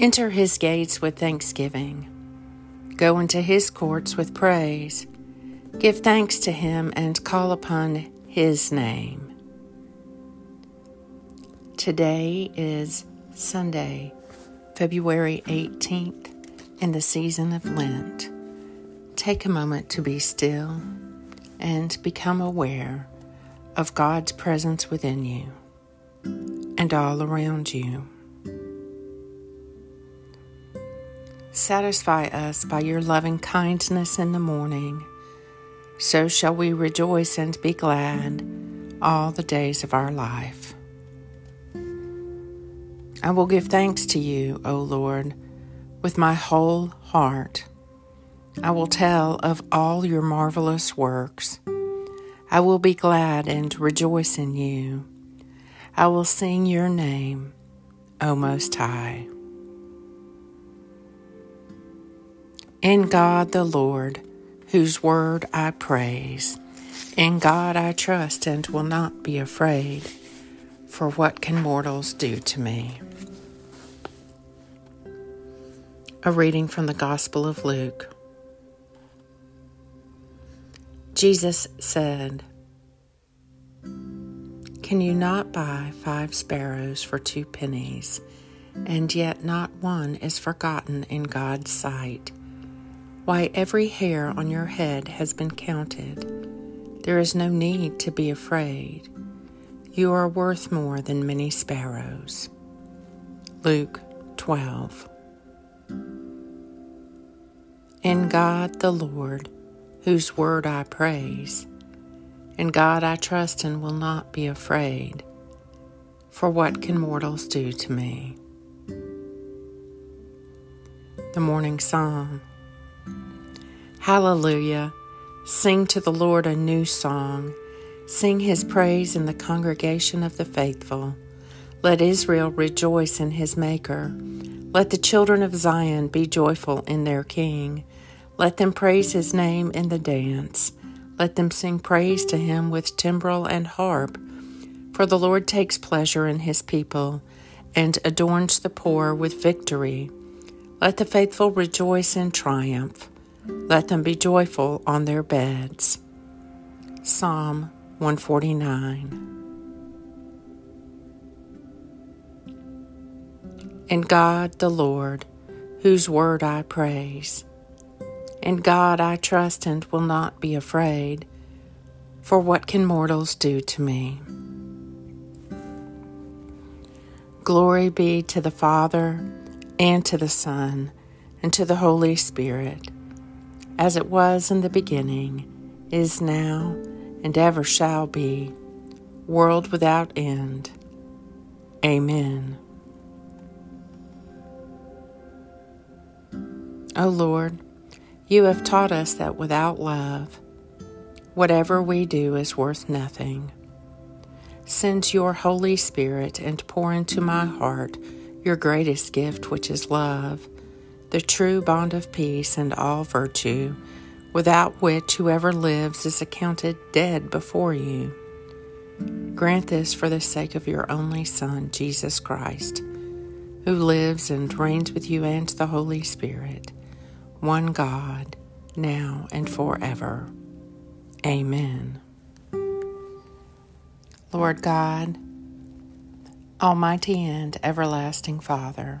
Enter his gates with thanksgiving. Go into his courts with praise. Give thanks to him and call upon his name. Today is Sunday, February 18th, in the season of Lent. Take a moment to be still and become aware of God's presence within you and all around you. Satisfy us by your loving kindness in the morning. So shall we rejoice and be glad all the days of our life. I will give thanks to you, O Lord, with my whole heart. I will tell of all your marvelous works. I will be glad and rejoice in you. I will sing your name, O Most High. In God the Lord, whose word I praise, in God I trust and will not be afraid, for what can mortals do to me? A reading from the Gospel of Luke. Jesus said, Can you not buy five sparrows for two pennies, and yet not one is forgotten in God's sight? Why, every hair on your head has been counted. There is no need to be afraid. You are worth more than many sparrows. Luke 12. In God the Lord, whose word I praise, in God I trust and will not be afraid. For what can mortals do to me? The Morning Psalm. Hallelujah. Sing to the Lord a new song. Sing his praise in the congregation of the faithful. Let Israel rejoice in his Maker. Let the children of Zion be joyful in their King. Let them praise his name in the dance. Let them sing praise to him with timbrel and harp. For the Lord takes pleasure in his people and adorns the poor with victory. Let the faithful rejoice in triumph. Let them be joyful on their beds. Psalm 149. In God the Lord, whose word I praise. In God I trust and will not be afraid, for what can mortals do to me? Glory be to the Father, and to the Son, and to the Holy Spirit as it was in the beginning, is now, and ever shall be, world without end. Amen. O Lord, you have taught us that without love, whatever we do is worth nothing. Send your Holy Spirit and pour into my heart your greatest gift, which is love the true bond of peace and all virtue, without which whoever lives is accounted dead before you. Grant this for the sake of your only Son, Jesus Christ, who lives and reigns with you and the Holy Spirit, one God, now and forever. Amen. Lord God, Almighty and everlasting Father,